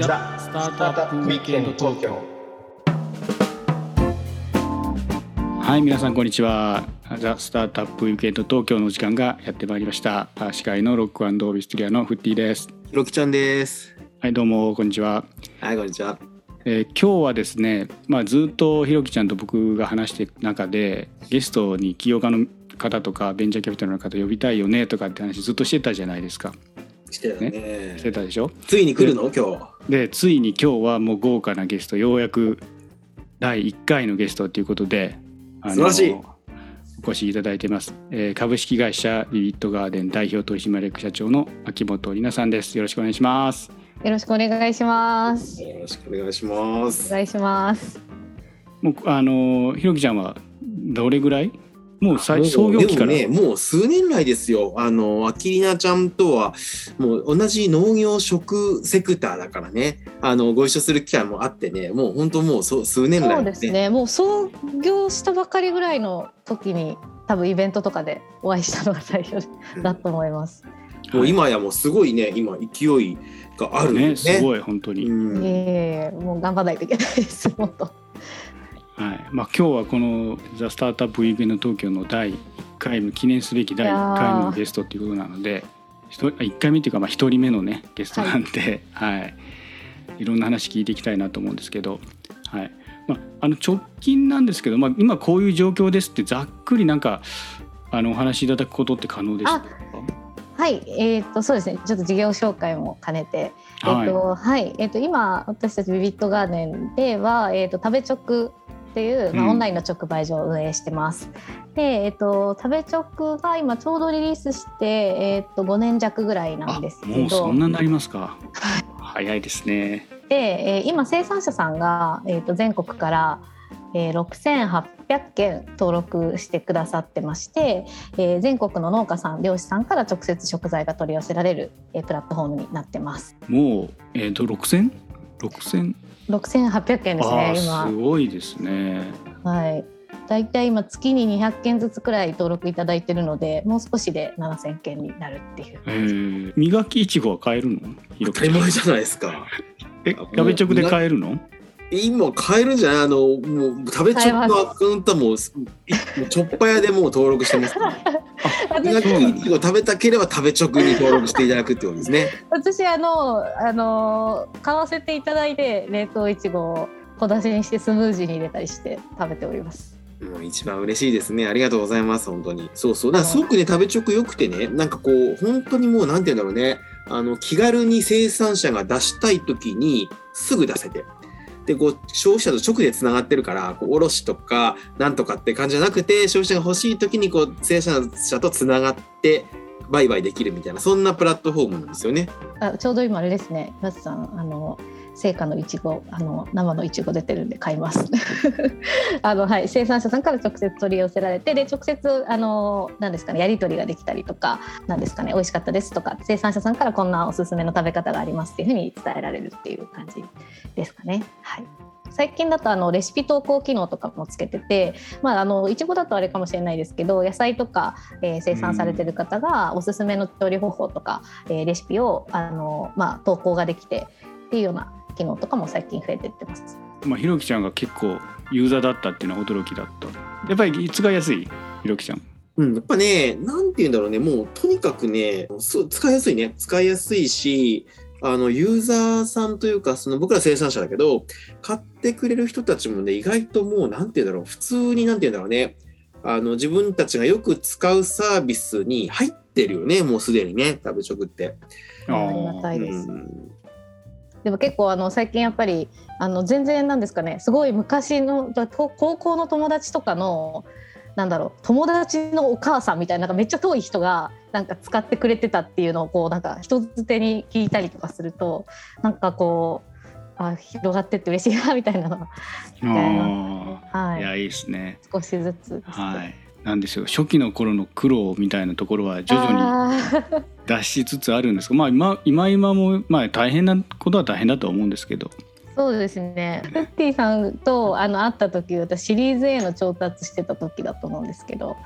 ザ・スタートアップウィークエンド東京はい皆さんこんにちは。ザ・スタートアップウィークエンド東京のお時間がやってまいりました。司会のロックオービストリアのフッティです。ひろきちゃんです。はいどうもこんにちは。はいこんにちは。えー、今日はですね、まあ、ずっとひろきちゃんと僕が話していく中でゲストに起業家の方とかベンチャーキャピタルの方呼びたいよねとかって話ずっとしてたじゃないですか。してたね、ね、してたでしょ？ついに来るの？今日。でついに今日はもう豪華なゲストようやく第1回のゲストということで素晴らしい。お越しいただいてます、えー、株式会社ビビットガーデン代表取締役社長の秋元里奈さんです。よろしくお願いします。よろしくお願いします。よろしくお願いします。お願いします。もうあのひろきちゃんはどれぐらい？もう最創業期から。ねもう数年来ですよ。あのアキリナちゃんとはもう同じ農業食セクターだからね。あのご一緒する機会もあってね。もう本当もうそ数年来、ね、そうですね。もう創業したばかりぐらいの時に多分イベントとかでお会いしたのが最初だと思います。もう今やもうすごいね。今勢いがあるね、ね、すごい本当に。うん、ええもう頑張らないといけないです。もっと。はい。まあ、今日はこの「ザ・スタートアップ・ウィークエンド東京」の第1回目記念すべき第1回目のゲストっていうことなので1回目っていうかまあ1人目のねゲストなんで、はい、はい、いろんな話聞いていきたいなと思うんですけど、はい。まあ、あの直近なんですけど、まあ、今こういう状況ですってざっくりなんかあのお話しいただくことって可能ですか？はい、えーと、そうですね。ちょっと事業紹介も兼ねて、えーとはい。えーと、今私たちビビットガーデンでは、えーと食べ直っていう、まあ、オンラインの直売所を運営してます。うん、で、えっと、食べ直が今ちょうどリリースして、えっと、5年弱ぐらいなんですけどもうそんなになりますか早いですね。で、えー、今生産者さんが、えー、と全国から、えー、6800件登録してくださってまして、えー、全国の農家さん漁師さんから直接食材が取り寄せられる、えー、プラットフォームになってます。もう、えーと、と 6000? 6000六千八百件ですね今。すごいですね。はい。だいたい今月に二百件ずつくらい登録いただいてるのでもう少しで七千件になるっていう。えー、磨きいちごは買えるの？当たり前じゃないですか。えキャベチョクで買えるの？今買えるんじゃない？あのもう食べチョクのアカウントもちょっぱ屋でもう登録してます、ね、食べたければ食べ直に登録していただくってことですね。私あのあの買わせていただいて冷凍いちごを小出しにしてスムージーに入れたりして食べております。もう一番嬉しいですね。ありがとうございます。本当に。そうそう。だからすごくね、食べ直良くてね、なんかこう、本当にもう、なんて言うんだろうね。あの、気軽に生産者が出したい時にすぐ出せて。でこう消費者と直でつながってるからこう卸とかなんとかって感じじゃなくて消費者が欲しい時にこう生産者とつながって売買できるみたいなそんなプラットフォームなんですよね。あちょうど今あれですね松さんあの成果のいちごあの生のいちご出てるんで買います あの、はい、生産者さんから直接取り寄せられてで直接あのなんですかねやり取りができたりとかなんですかね美味しかったですとか生産者さんからこんなおすすめの食べ方がありますっていうふうに伝えられるっていう感じですかね。はい最近だとあのレシピ投稿機能とかもつけてて、まあ、あのいちごだとあれかもしれないですけど野菜とか、えー、生産されてる方がおすすめの調理方法とか、えー、レシピをあの、まあ、投稿ができてっていうような機能とかも最近増えてってます。まあ、ひろきちゃんが結構ユーザーだったっていうのは驚きだった。やっぱり使いやすいひろきちゃん？うん、やっぱね、なんて言うんだろうね、もうとにかくね、使いやすいね、使いやすいし、あのユーザーさんというか、その僕ら生産者だけど、買ってくれる人たちもね、意外ともう、なんて言うんだろう、普通になんて言うんだろうね、あの自分たちがよく使うサービスに入ってるよね、もうすでにね、食べ食って。ありがたいです。うんでも結構あの最近やっぱりあの全然なんですかね。すごい昔の高校の友達とかのなんだろう友達のお母さんみたいななんかめっちゃ遠い人がなんか使ってくれてたっていうのをこうなんか人づてに聞いたりとかするとなんかこうあ広がってって嬉しいなみたいなみたいな、はい、いやいいですね。少しずつはいなんですよ。初期の頃の苦労みたいなところは徐々に脱しつつあるんですがまあ今今今もまあ大変なことは大変だと思うんですけど。そうですね。フッティさんとあの会った時私シリーズ A の調達してた時だと思うんですけど。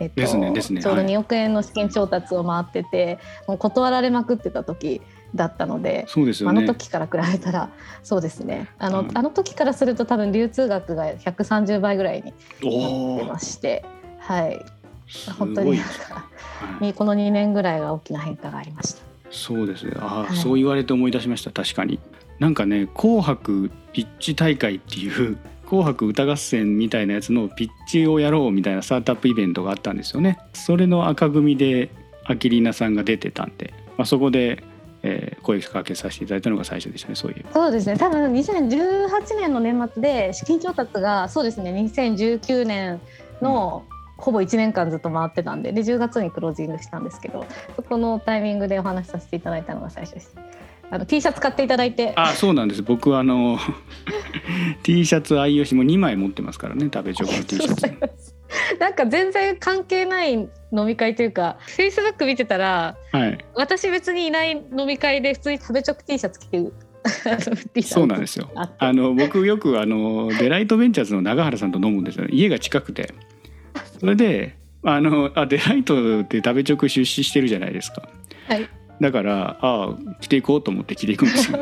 えっと、ですねですね。ちょうど2億円の資金調達を回ってて、はい、もう断られまくってた時だったのでそうですよね。あの時から比べたらそうですね。あの,、うんあの時からすると多分流通額が130倍ぐらいになってましてはい。す本当に。はい。この2年ぐらいが大きな変化がありました。そうですね。ああ、はい。そう言われて思い出しました。確かに。なんかね「紅白ピッチ大会」っていう「紅白歌合戦」みたいなやつのピッチをやろうみたいなスタートアップイベントがあったんですよね。それの赤組でアキリーナさんが出てたんで、まあ、そこで、えー声かけさせていただいたのが最初でしたね。そういうそうですね。多分2018年の年末で資金調達がそうですね。2019年のほぼ1年間ずっと回ってたんでで10月にクロージングしたんですけどそこのタイミングでお話しさせていただいたのが最初です。あの T シャツ買っていただいて。あそうなんです。僕はあの T シャツ愛用しも2枚持ってますからね食べチョコの T シャツ。なんか全然関係ない飲み会というかフェイスブック見てたらはい。私別にいない飲み会で普通に食べチョク T シャツ着てる そうなんですよ。あの僕よくあのデライトベンチャーズの永原さんと飲むんですよ家が近くてそれであのあデライトって食べ直出資してるじゃないですか。はい。だからああ着ていこうと思って着ていくんですよ。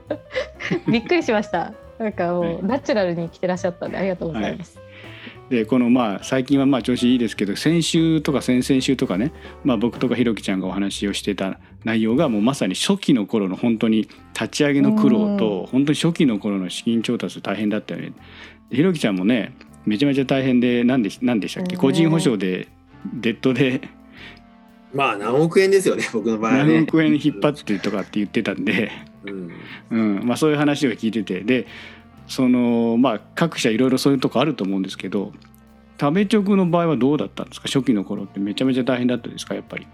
びっくりしました。なんかもう、はい。ナチュラルに着てらっしゃったんでありがとうございます、でこのまあ最近はまあ調子いいですけど先週とか先々週とかね、まあ、僕とかひろきちゃんがお話をしてた内容がもうまさに初期の頃の本当に立ち上げの苦労と本当に初期の頃の資金調達大変だったよね。ひろきちゃんもねめちゃめちゃ大変で何で何でしたっけ？うん。個人保証でデッドで。まあ何億円ですよね 僕の場合は何ね。億円引っ張ってとかって言ってたんで、うん。うん。まあ、そういう話を聞いてて。でそのまあ各社いろいろそういうとこあると思うんですけど食べ直の場合はどうだったんですか？初期の頃って。めちゃめちゃ大変だったですか？やっぱり。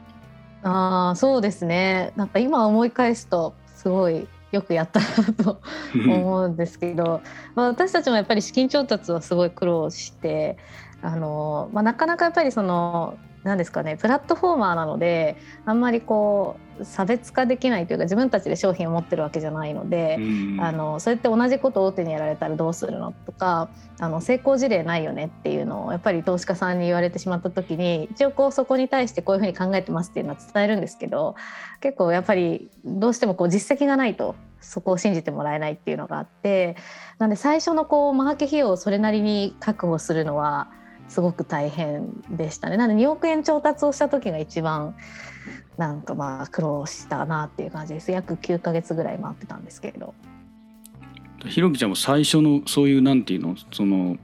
ああそうですね。なんか今思い返すとすごいよくやったなと思うんですけど、まあ、私たちもやっぱり資金調達はすごい苦労してあの、まあ、なかなかやっぱりその何ですかねプラットフォーマーなのであんまりこう差別化できないというか自分たちで商品を持ってるわけじゃないので。うんあのそれって同じことを大手にやられたらどうするのとかあの成功事例ないよねっていうのをやっぱり投資家さんに言われてしまった時に一応こうそこに対してこういうふうに考えてますっていうのは伝えるんですけど結構やっぱりどうしてもこう実績がないとそこを信じてもらえないっていうのがあってなんで最初のこうマーケ費用をそれなりに確保するのはすごく大変でしたね。なので2億円調達をした時が一番なんかまあ苦労したなっていう感じです約9ヶ月ぐらい回ってたんですけれど。ひろきちゃんも最初のそういうなんていうの？その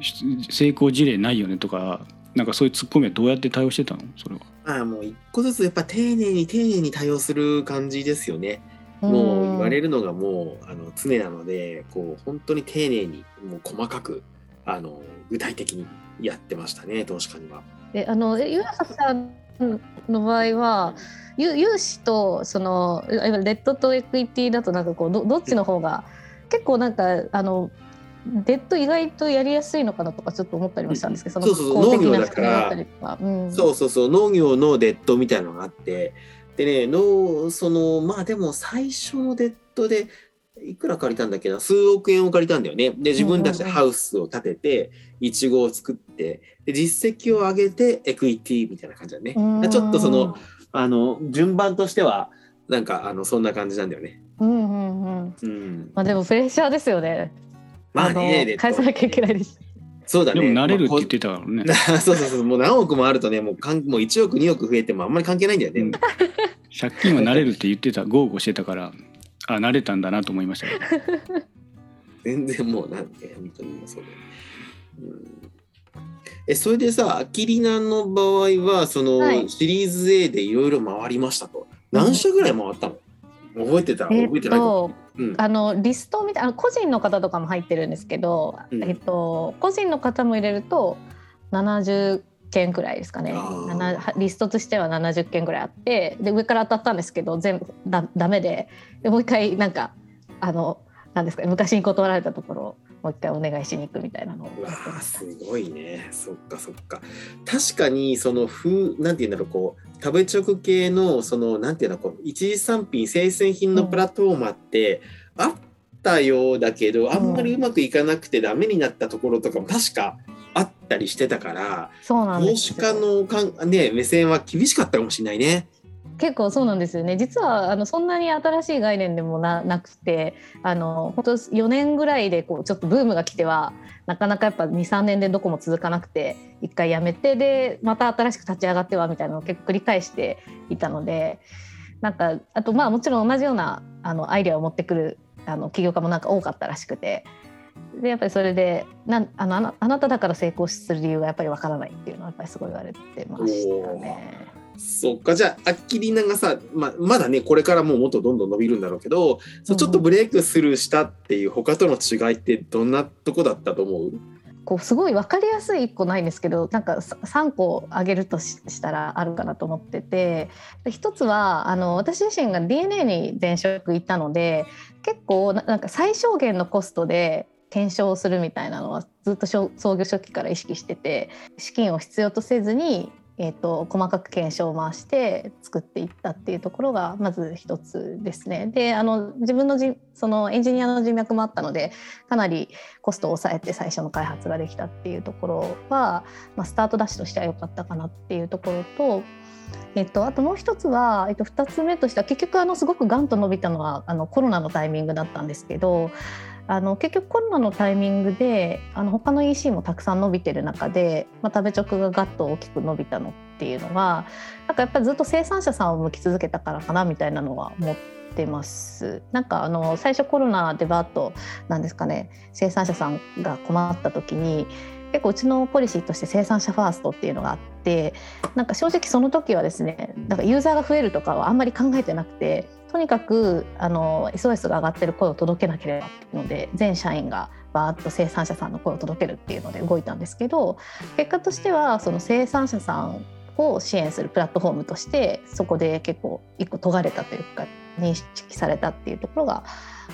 し成功事例ないよねとかなんかそういうツッコミはどうやって対応してたの？それは。まあもう一個ずつやっぱ丁寧に丁寧に対応する感じですよね。もう言われるのがもうあの常なのでこう本当に丁寧にもう細かくあ。の具体的にやってましたね投資家には。であのゆうさんの場合はゆ融資とそのいわゆるデットとエクイティだとなんかこうどどっちの方が結構なんかあのデット意外とやりやすいのかなとかちょっと思ったりもしたんですけど、そうそうそう農業だから。うん。そうそうそう農業のデットみたいなのがあって。でねのそのまあでも最初のデットでいくら借りたんだっけな？数億円を借りたんだよねで自分たちでハウスを建てていちごを作ってで実績を上げてエクイティみたいな感じだねうんちょっとそのあの順番としてはなんかあのそんな感じなんだよね。うんうんうんうん、まあでもプレッシャーですよね。まあね返さなきゃいけないです。そうだね。でも慣れるって言っまてたからね。そうそうそうもう何億もあるとねもうかんもう1億2億増えてもあんまり関係ないんだよね。うん 借金は慣れるって言ってた豪語してたからあ慣れたんだなと思いました。けど。全然もうなんて本当にそう。だよねうん。えそれでさアキリナの場合はその、はい。シリーズ A でいろいろ回りましたと。何社ぐらい回ったの、覚えてたえ覚えてないか、っとうん、あのリストを見てあの個人の方とかも入ってるんですけど、うん。えっと、個人の方も入れると70件くらいですかね。リストとしては70件くらいあってで上から当たったんですけど全部だダメででもう一回なんかあのなんですか昔に断られたところをもう一回お願いしに行くみたいなのを。すごいね。そっかそっか。確かにその風なんて言うんだろうこう食べ直系のそのなんていうのこう一次産品生鮮品のプラットフォーマーって、あったようだけどあんまりうまくいかなくてダメになったところとかも確かあったりしてたからそうなん投資ですよ家のかん、ね、目線は厳しかったかもしれないね。結構そうなんですよね実はあのそんなに新しい概念でもななくてあの本当4年ぐらいでこうちょっとブームが来てはなかなかやっぱ23年でどこも続かなくて一回やめてでまた新しく立ち上がってはみたいなのを結構繰り返していたのでなんかあとまあもちろん同じようなあのアイデアを持ってくるあの起業家もなんか多かったらしくてでやっぱりそれでなんあのあなあなただから成功する理由がやっぱりわからないっていうのはやっぱりすごい言われてましたね。そっか。じゃあアッキリナがさ、ままだねこれからももっとどんどん伸びるんだろうけど、そうちょっとブレイクスルーしたっていう他との違いってどんなとこだったと思う？こうすごい分かりやすい1個ないんですけどなんか3個挙げるとしたらあるかなと思ってて。一つはあの私自身が DNA に前職いたので結構なんか最小限のコストで検証するみたいなのはずっと創業初期から意識してて資金を必要とせずにえーと、細かく検証を回して作っていったっていうところがまず一つですね。であの自分のじそのエンジニアの人脈もあったのでかなりコストを抑えて最初の開発ができたっていうところは、まあ、スタートダッシュとしては良かったかなっていうところと。えっと、あともう一つは、えっと、2つ目としては結局あのすごくガンと伸びたのはあのコロナのタイミングだったんですけどあの結局コロナのタイミングであの他の EC もたくさん伸びてる中で、まあ、食べ直がガッと大きく伸びたのっていうのはなんかやっぱりずっと生産者さんを向き続けたからかなみたいなのは思ってます。なんかあの最初コロナでバッとなんですかね生産者さんが困った時に結構うちのポリシーとして生産者ファーストっていうのがあってなんか正直その時はですねなんかユーザーが増えるとかはあんまり考えてなくてとにかくあの SOS が上がってる声を届けなければっていうので全社員がバーッと生産者さんの声を届けるっていうので動いたんですけど結果としてはその生産者さんを支援するプラットフォームとしてそこで結構一個尖れたというか認識されたっていうところが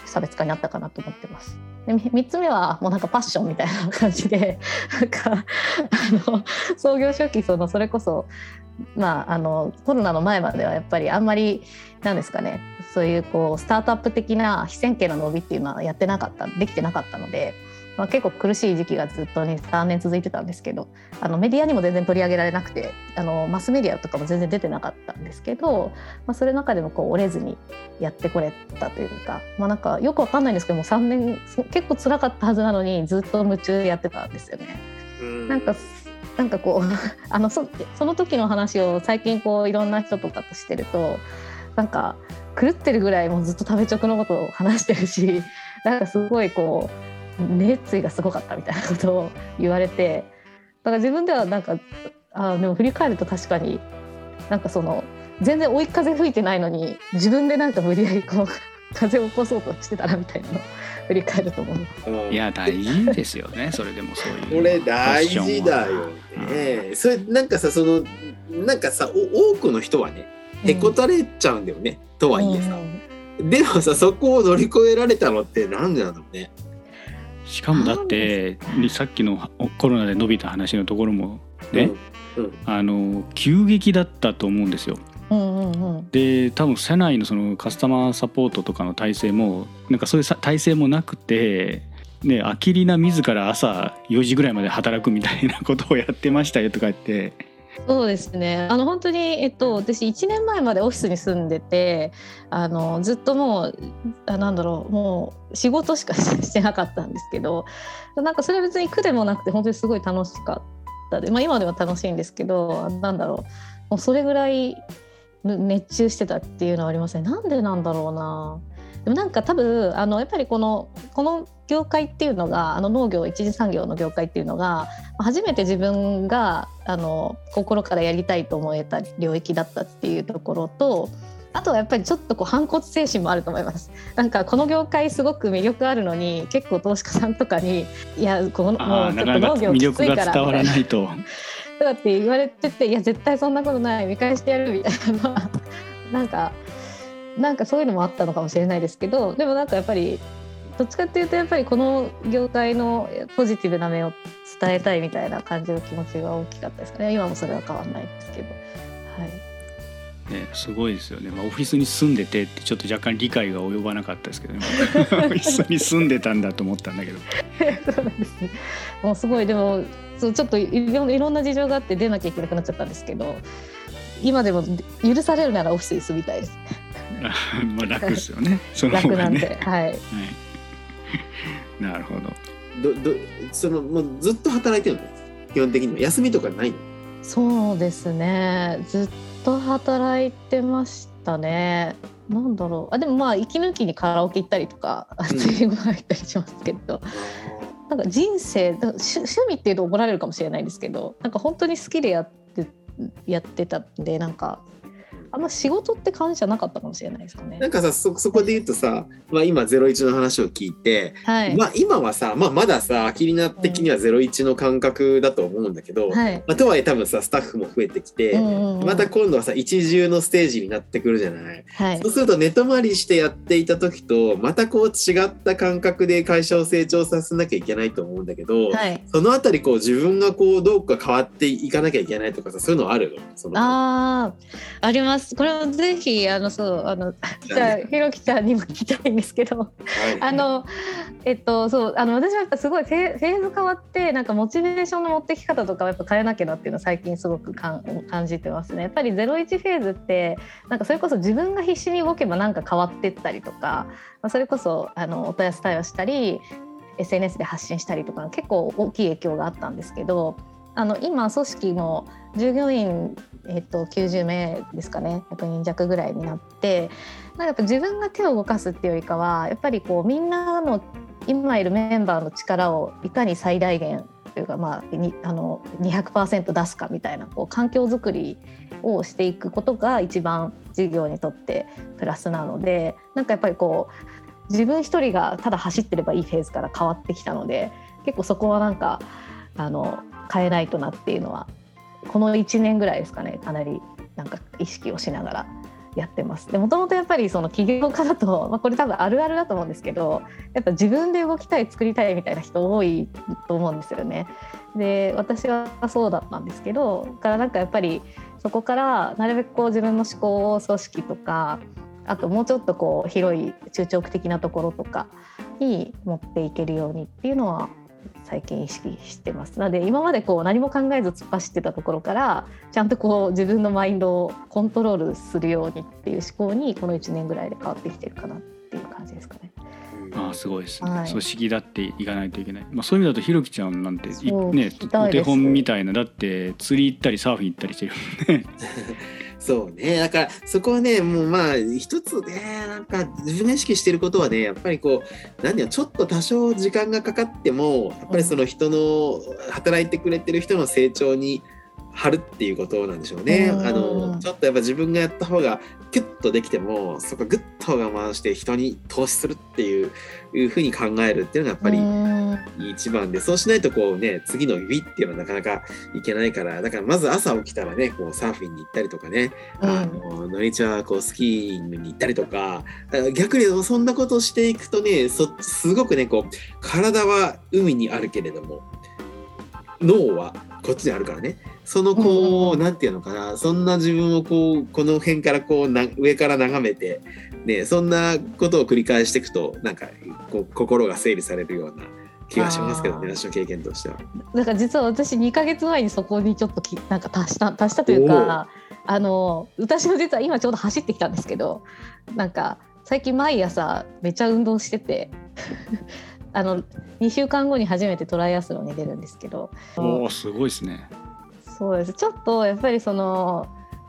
差別化になったかなと思ってます。で3つ目はもうなんかパッションみたいな感じで なんかあの創業初期そのそれこそまあ、あのコロナの前まではやっぱりあんまりなんですかねそういうこうスタートアップ的な非線形の伸びっていうのはやってなかったできてなかったので、まあ、結構苦しい時期がずっと23年続いてたんですけどあのメディアにも全然取り上げられなくてあのマスメディアとかも全然出てなかったんですけど、まあ、それの中でもこう折れずにやってこれたというか、まあ、なんかよくわかんないんですけども3年結構辛かったはずなのにずっと夢中でやってたんですよね。なんかなんかこう あのそその時の話を最近こういろんな人とかとしてるとなんか狂ってるぐらいもうずっと食べ直のことを話してるしなんかすごいこう熱意がすごかったみたいなことを言われてだから自分ではなんかあでも振り返ると確かになんかその全然追い風吹いてないのに自分でなんか無理やりこう風を起こそうとしてたなみたいなの振り返ると思う。いや大事ですよね それでもそういう。これ大事だよね。それなんかさそのなんかさ多くの人はねへこたれちゃうんだよね、うん、とはいえさ、うん、でもさそこを乗り越えられたのってなんでなのね。しかもだってさっきのコロナで伸びた話のところもね、うん、あの急激だったと思うんですよ。うんうんうん、で多分社内のそのカスタマーサポートとかの体制もなんかそういう体制もなくて。ね、あきりな自ら朝4時ぐらいまで働くみたいなことをやってましたよとか言ってそうですね。あの本当に、えっと、私1年前までオフィスに住んでてあのずっともうあなんだろうもう仕事しかしてなかったんですけどなんかそれは別に苦でもなくて本当にすごい楽しかったで、まあ、今では楽しいんですけどなんだろうもうそれぐらい熱中してたっていうのはありますねなんでなんだろうな。でもなんか多分あのやっぱりこのこの業界っていうのがあの農業一次産業の業界っていうのが初めて自分があの心からやりたいと思えた領域だったっていうところとあとはやっぱりちょっとこう反骨精神もあると思います。なんかこの業界すごく魅力あるのに結構投資家さんとかにいやこのもうちょっと農業きついから伝わらないと。とかって言われてていや絶対そんなことない見返してやるみたいななんかなんかそういうのもあったのかもしれないですけどでもなんかやっぱりどっちかっていうとやっぱりこの業界のポジティブな面を伝えたいみたいな感じの気持ちが大きかったですかね。今もそれは変わんないですけど。はい。ね、すごいですよね、まあ、オフィスに住んでてってちょっと若干理解が及ばなかったですけど、ね、オフィスに住んでたんだと思ったんだけど。そうなんですね。もうすごい。でもそうちょっといろんな事情があって出なきゃいけなくなっちゃったんですけど今でも許されるならオフィスに住みたいです。まあ楽ですよね。その楽方がね。なんで、はい。はい。なるほど。どどそのもうずっと働いてるの？基本的には休みとかないの？そうですね。ずっと働いてましたね。なんだろう。あでもまあ息抜きにカラオケ行ったりとか、ん英語入ったりしますけど、なんか人生趣味っていうと怒られるかもしれないですけど、なんか本当に好きでやってやってたんで、なんかあんま仕事って感じじゃなかったかもしれないですかねなん。かさそそこで言うとさ、まあ、今01の話を聞いて、はい。まあ、今はさ、まあ、まださアキリナ的には01の感覚だと思うんだけど、はい。まあ、とはいえ多分さスタッフも増えてきて、うんうんうんまた今度はさ一重のステージになってくるじゃない？はいそうすると寝泊まりしてやっていた時とまたこう違った感覚で会社を成長させなきゃいけないと思うんだけど、はい。そのあたりこう自分がこうどうか変わっていかなきゃいけないとかさそういうのある？のそのああ、あります。これをぜひ、あの、そう、あの、じゃあ、ひろきちゃんにも聞きたいんですけど。はいあの、えっと、そう、あの、私はやっぱすごいフェフェーズ変わって、なんかモチベーションの持ってき方とかはやっぱ変えなきゃなっていうのを最近すごくかん感じてますね。やっぱりゼロ一フェーズって、なんかそれこそ自分が必死に動けばなんか変わってったりとか。まあそれこそ、あの、お問い合わせ対応したり。SNS で発信したりとか、結構大きい影響があったんですけど。あの、今組織も従業員えっと、90名ですかね。100人弱ぐらいになってなんかやっぱ自分が手を動かすっていうよりかはやっぱりこうみんなの今いるメンバーの力をいかに最大限というか、まあ、にあの200%出すかみたいなこう環境づくりをしていくことが一番事業にとってプラスなのでなんかやっぱりこう自分一人がただ走ってればいいフェーズから変わってきたので結構そこはなんかあの変えないとなっていうのはこの1年ぐらいですかねかなりなんか意識をしながらやってます。でもともとやっぱりその起業家だと、まあ、これ多分あるあるだと思うんですけどやっぱ自分で動きたい作りたいみたいな人多いと思うんですよね。で私はそうだったんですけどからなんかやっぱりそこからなるべくこう自分の思考を組織とかあともうちょっとこう広い中長期的なところとかに持っていけるようにっていうのは最近意識してます。なので今までこう何も考えず突っ走ってたところからちゃんとこう自分のマインドをコントロールするようにっていう思考にこの1年ぐらいで変わってきてるかなっていう感じですかね。ああすごいですね、はい。組織だっていかないといけない、まあ、そういう意味だとひろきちゃんなんてねお手本みたいなだって釣り行ったりサーフィン行ったりしてるもんね そうね。だからそこはねもうまあ一つねなんか自分が意識してることはねやっぱりこう何だよちょっと多少時間がかかってもやっぱりその人の働いてくれてる人の成長に張るっていうことなんでしょうね。うん。あのちょっとやっぱ自分がやった方がキュッとできてもそこグッと我慢して人に投資するっていういうふうに考えるっていうのがやっぱりうん。一番でそうしないとこうね次の指っていうのはなかなかいけないからだからまず朝起きたらねこうサーフィンに行ったりとかね、あの土日はこうスキーイングに行ったりとか逆にそんなことをしていくとねそすごくねこう体は海にあるけれども脳はこっちにあるからね。そのこう、うんなんていうのかな。そんな自分をこうこの辺からこうな上から眺めてねそんなことを繰り返していくとなんかこう心が整理されるような気がしますけどね私の経験としては。だから実は私2ヶ月前にそこにちょっときなんか達した達したというかあの私も実は今ちょうど走ってきたんですけどなんか最近毎朝めちゃ運動しててあの2週間後に初めてトライアスロンに出るんですけど。おおすごいですね。そうです。ちょっとやっぱりその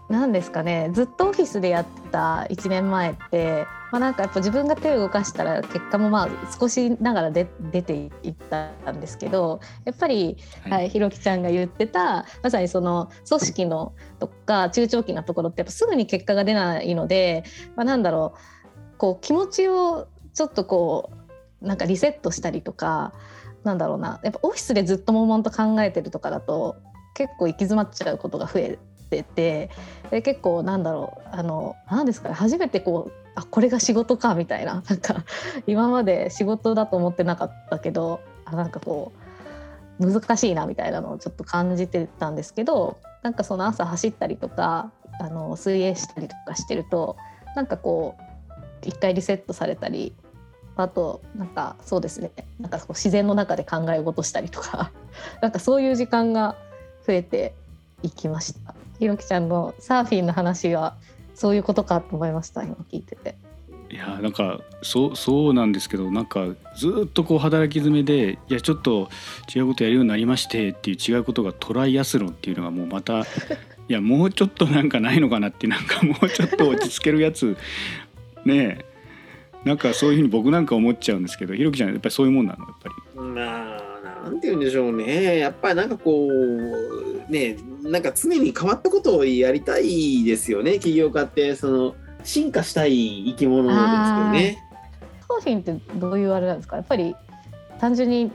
何ですかねずっとオフィスでやってた1年前って、まあ、なんかやっぱ自分が手を動かしたら結果もまあ少しながらで出ていったんですけどやっぱり、はい。はい、ひろきちゃんが言ってたまさにその組織のとか中長期なところってやっぱすぐに結果が出ないので、まあ、なんだろうこう気持ちをちょっとこうなんかリセットしたりとかなんだろうな。やっぱオフィスでずっと悶々と考えてるとかだと結構行き詰まっちゃうことが増えててで結構なんだろう。あの何ですかね。初めてこうあこれが仕事かみたいな。なんか今まで仕事だと思ってなかったけどあなんかこう難しいなみたいなのをちょっと感じてたんですけどなんかその朝走ったりとかあの水泳したりとかしてるとなんかこう一回リセットされたりあとなんかそうですねなんかこう自然の中で考え事したりとか なんかそういう時間が増えていきました。ひろきちゃんのサーフィンの話はそういうことかと思いました今聞いてて。いやなんかそうそうなんですけどなんかずっとこう働き詰めでいやちょっと違うことやるようになりましてっていう違うことがトライアスロンっていうのがもうまた いやもうちょっとなんかないのかなってなんかもうちょっと落ち着けるやつねえなんかそういうふうに僕なんか思っちゃうんですけどひろきちゃんやっぱりそういうもんなの？やっぱり。まあなんて言うんでしょうねやっぱりなんかこうねなんか常に変わったことをやりたいですよね起業家ってその進化したい生き物ですよね。サーフィンってどういうあれなんですか？やっぱり単純に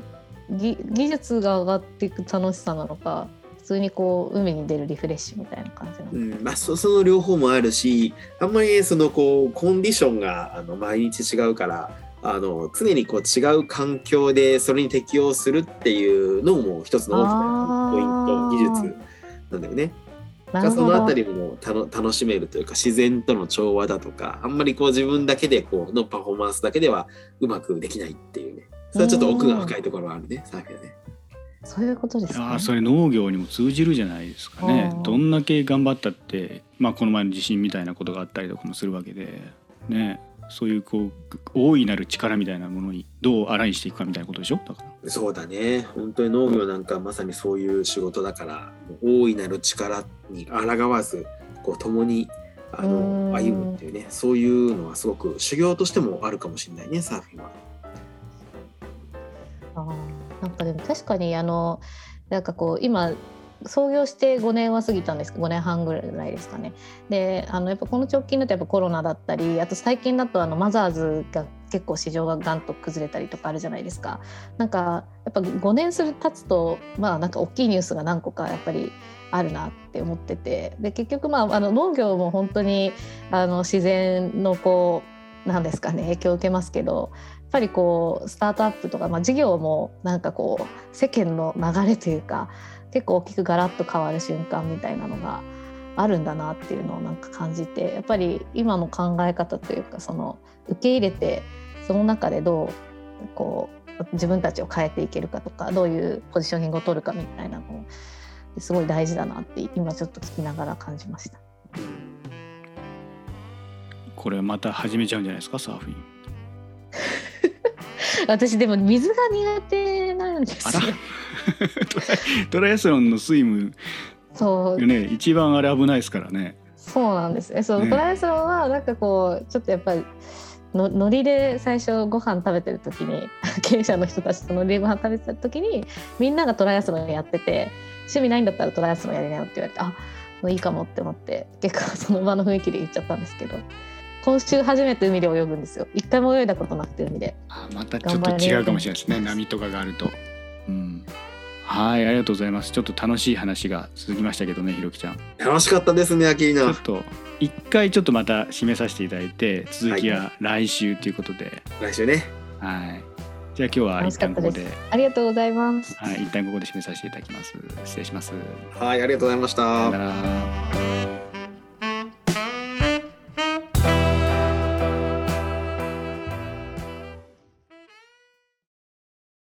技技術が上がっていく楽しさなのか普通にこう海に出るリフレッシュみたいな感じうんまあ、そその両方もあるしあんまりそのこうコンディションがあの毎日違うからあの常にこう違う環境でそれに適応するっていうのも一つの大きなポイント技術なんだよね。そのあたりもたの楽しめるというか自然との調和だとかあんまりこう自分だけでこうのパフォーマンスだけではうまくできないっていうねそれはちょっと奥が深いところはあるねサーフィンはね。そういうことですか、あそれ農業にも通じるじゃないですかね。うんどんだけ頑張ったって、まあ、この前の地震みたいなことがあったりとかもするわけでね。そういうこう大いなる力みたいなものにどうアラインしていくかみたいなことでしょ？だから。そうだね。本当に農業なんかまさにそういう仕事だから大いなる力に抗わずこう共にあうのん。歩むっていうね。そういうのはすごく修行としてもあるかもしれないねサーフィンは。あかでも確かにあのなんかこう今創業して5年は過ぎたんですけど5年半ぐらいですかね。であのやっぱこの直近だとやっぱコロナだったりあと最近だとあのマザーズが結構市場がガンと崩れたりとかあるじゃないですか。なんかやっぱ5年する経つとまあなんか大きいニュースが何個かやっぱりあるなって思っててで結局まああの農業も本当にあの自然のこうなんですかね影響を受けますけどぱりこうスタートアップとか、まあ、事業もなんかこう世間の流れというか結構大きくガラッと変わる瞬間みたいなのがあるんだなっていうのをなんか感じてやっぱり今の考え方というかその受け入れてその中でどうこう自分たちを変えていけるかとかどういうポジショニングを取るかみたいなのをすごい大事だなって今ちょっと聞きながら感じました。これまた始めちゃうんじゃないですかサーフィン。私でも水が苦手なんですよ。トライアスロンのスイムそうね一番あれ危ないですからね。そうなんですね。そう、ねトライアスロンはなんかこうちょっとやっぱりのノリで最初ご飯食べてる時に 経営者の人たちとノリでご飯食べてた時にみんながトライアスロンやってて趣味ないんだったらトライアスロンやりなよって言われてあもういいかもって思って結構その場の雰囲気で言っちゃったんですけど今週初めて海で泳ぐんですよ。一回も泳いだことなくて海で。あまたちょっと違うかもしれないですね。波とかがあると。うん。はいありがとうございます。ちょっと楽しい話が続きましたけどねひろきちゃん。楽しかったですねアキリナ。ちょっ。と一回ちょっとまた締めさせていただいて続きは来週ということで、来週ね。はい。じゃあ今日は楽一旦ここです。ありがとうございます。はい一旦ここで締めさせていただきます。失礼します。はいありがとうございました。さよな。ら